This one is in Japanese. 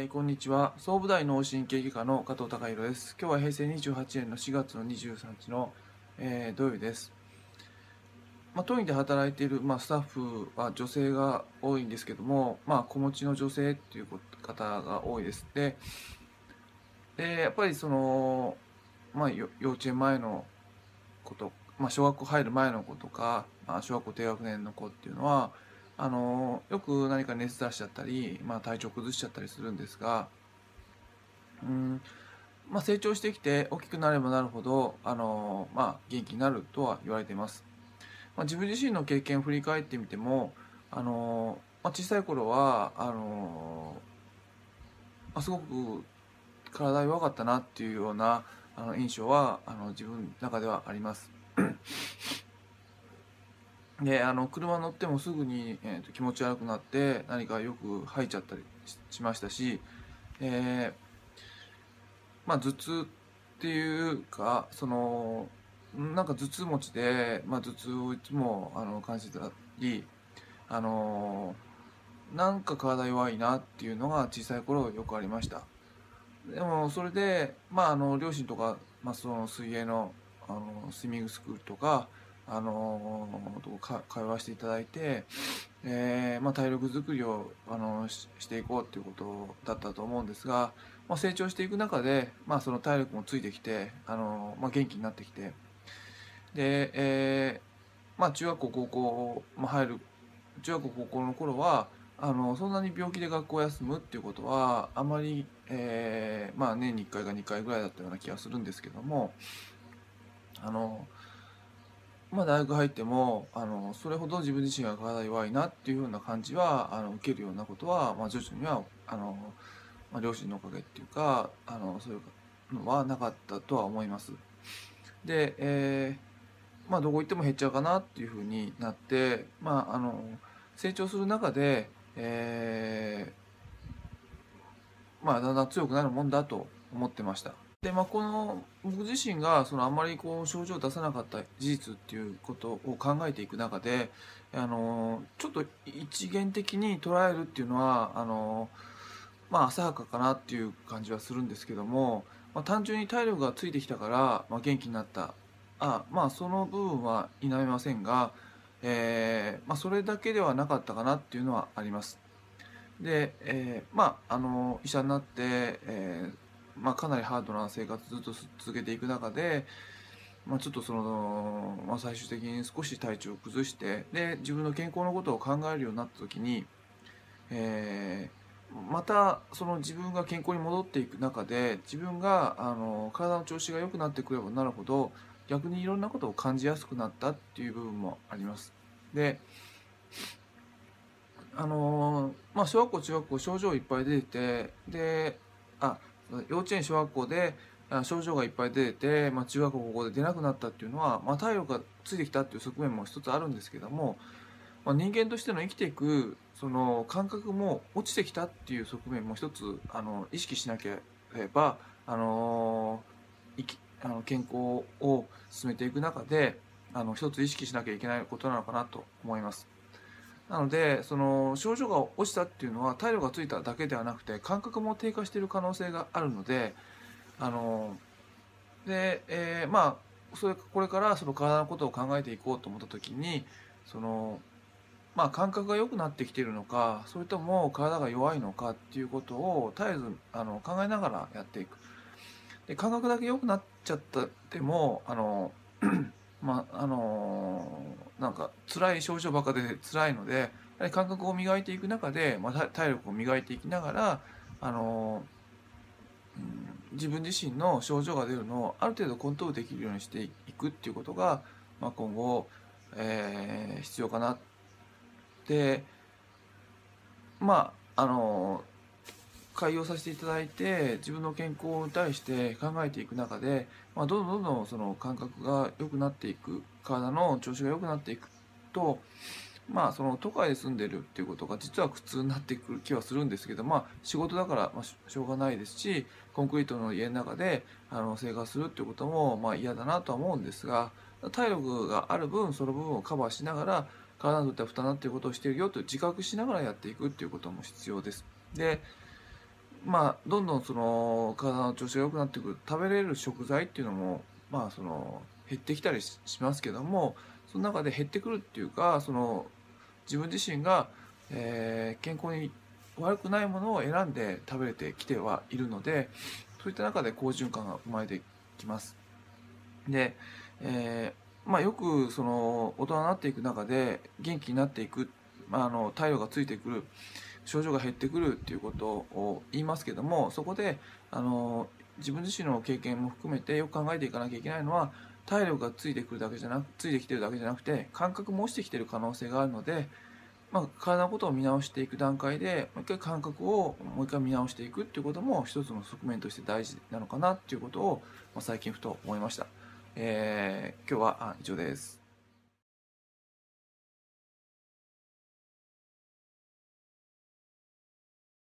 えー、こんにちは。総武大脳神経外科の加藤隆弘です。今日は平成28年の4月の23日の、えー、土曜日です。まあ、当院で働いている、まあ、スタッフは女性が多いんですけども、まあ、子持ちの女性っていう方が多いです。ででやっぱりその、まあ、幼稚園前のこと、まあ、小学校入る前の子とか、まあ、小学校低学年の子っていうのはあのよく何か熱出しちゃったり、まあ、体調崩しちゃったりするんですがうんまあ、成長してきて大きくなればなるほどあの、まあ、元気になるとは言われています。まあ、自分自身の経験を振り返ってみてもあの、まあ、小さい頃はあの、まあ、すごく体弱かったなっていうようなあの印象はあの自分の中ではあります。であの車乗ってもすぐに、えーと、気持ち悪くなって何かよく吐いちゃったりしましたし、えー、まあ、頭痛っていうかそのなんか頭痛持ちで、まあ、頭痛をいつもあの感じたりあのなんか体弱いなっていうのが小さい頃よくありました。でもそれでまああの両親とか、まあ、その水泳のあのスイミングスクールとかあのか会話していただいて、えーまあ、体力づくりをあのししていこうっていうことだったと思うんですが、まあ、成長していく中で、まあ、その体力もついてきてあの、まあ、元気になってきてで、えー、まあ、中学校高校、まあ、入る中学校高校の頃はあのそんなに病気で学校休むっていうことはあまり、えーまあ、年に1回か2回ぐらいだったような気がするんですけどもあの、まあ、大学入ってもあのそれほど自分自身が体弱いなっていうような感じはあの受けるようなことは、まあ、徐々にはあの、まあ、両親のおかげっていうかあのそういうのはなかったとは思います。で、えーまあ、どこ行っても減っちゃうかなっていうふうになって、まあ、あの成長する中で、えー、まあ、だんだん強くなるもんだと思ってました。で、まあ、この僕自身がそのあんまりこう症状を出さなかった事実っていうことを考えていく中であのちょっと一元的に捉えるっていうのはあの、まあ、浅はかかなっていう感じはするんですけども、まあ、単純に体力がついてきたから、まあ、元気になったあまあその部分は否めませんが、えーまあ、それだけではなかったかなっていうのはあります。で、えー、まああの医者になって、えーまあ、かなりハードな生活ずっと続けていく中で、まあ、ちょっとその、まあ、最終的に少し体調を崩してで自分の健康のことを考えるようになった時に、えー、またその自分が健康に戻っていく中で自分があの体の調子が良くなってくればなるほど逆にいろんなことを感じやすくなったっていう部分もあります。であの、まあ小学校中学校症状いっぱい出てであ幼稚園小学校で症状がいっぱい出て、まあ、中学校高校で出なくなったっていうのは、まあ、体力がついてきたっていう側面も一つあるんですけども、まあ、人間としての生きていくその感覚も落ちてきたっていう側面も一つあの意識しなければあの生きあの健康を進めていく中であの一つ意識しなきゃいけないことなのかなと思います。なのでその症状が落ちたっていうのは体力がついただけではなくて感覚も低下している可能性があるのであので、えー、まあそれこれからその体のことを考えていこうと思った時にそのまあ感覚が良くなってきているのかそれとも体が弱いのかっていうことを絶えずあの考えながらやっていく。で感覚だけ良くなっちゃったでもあのまああのなんか辛い症状ばっかで辛いので感覚を磨いていく中で、まあ、体力を磨いていきながらあの、うん、自分自身の症状が出るのをある程度コントロールできるようにしていくっていうことが、まあ、今後、えー、必要かなでまああの開業させていただいて自分の健康に対して考えていく中で、まあ、どんどんどんどんその感覚が良くなっていく体の調子が良くなっていくとまあその都会で住んでるっていうことが実は苦痛になってくる気はするんですけどまあ仕事だからましょうがないですしコンクリートの家の中であの生活するっていうこともまあ嫌だなとは思うんですが体力がある分その部分をカバーしながら体にとっては負担なっていうことをしているよと自覚しながらやっていくっていうことも必要です。でまあどんどんその体の調子が良くなってくる食べれる食材っていうのもまあその減ってきたりしますけどもその中で減ってくるっていうかその自分自身が、えー健康に悪くないものを選んで食べれてきてはいるのでそういった中で好循環が生まれてきます。で、えーまあ、よくその大人になっていく中で元気になっていく、まあ、あの体力がついてくる症状が減ってくるっていうことを言いますけどもそこであの自分自身の経験も含めてよく考えていかなきゃいけないのは体力がついてくるだけじゃなくついてきてるだけじゃなくて感覚も落ちてきてる可能性があるので、まあ、体のことを見直していく段階でもう一回感覚をもう一回見直していくっていうことも一つの側面として大事なのかなっていうことを、まあ、最近ふと思いました。えー今日は以上です。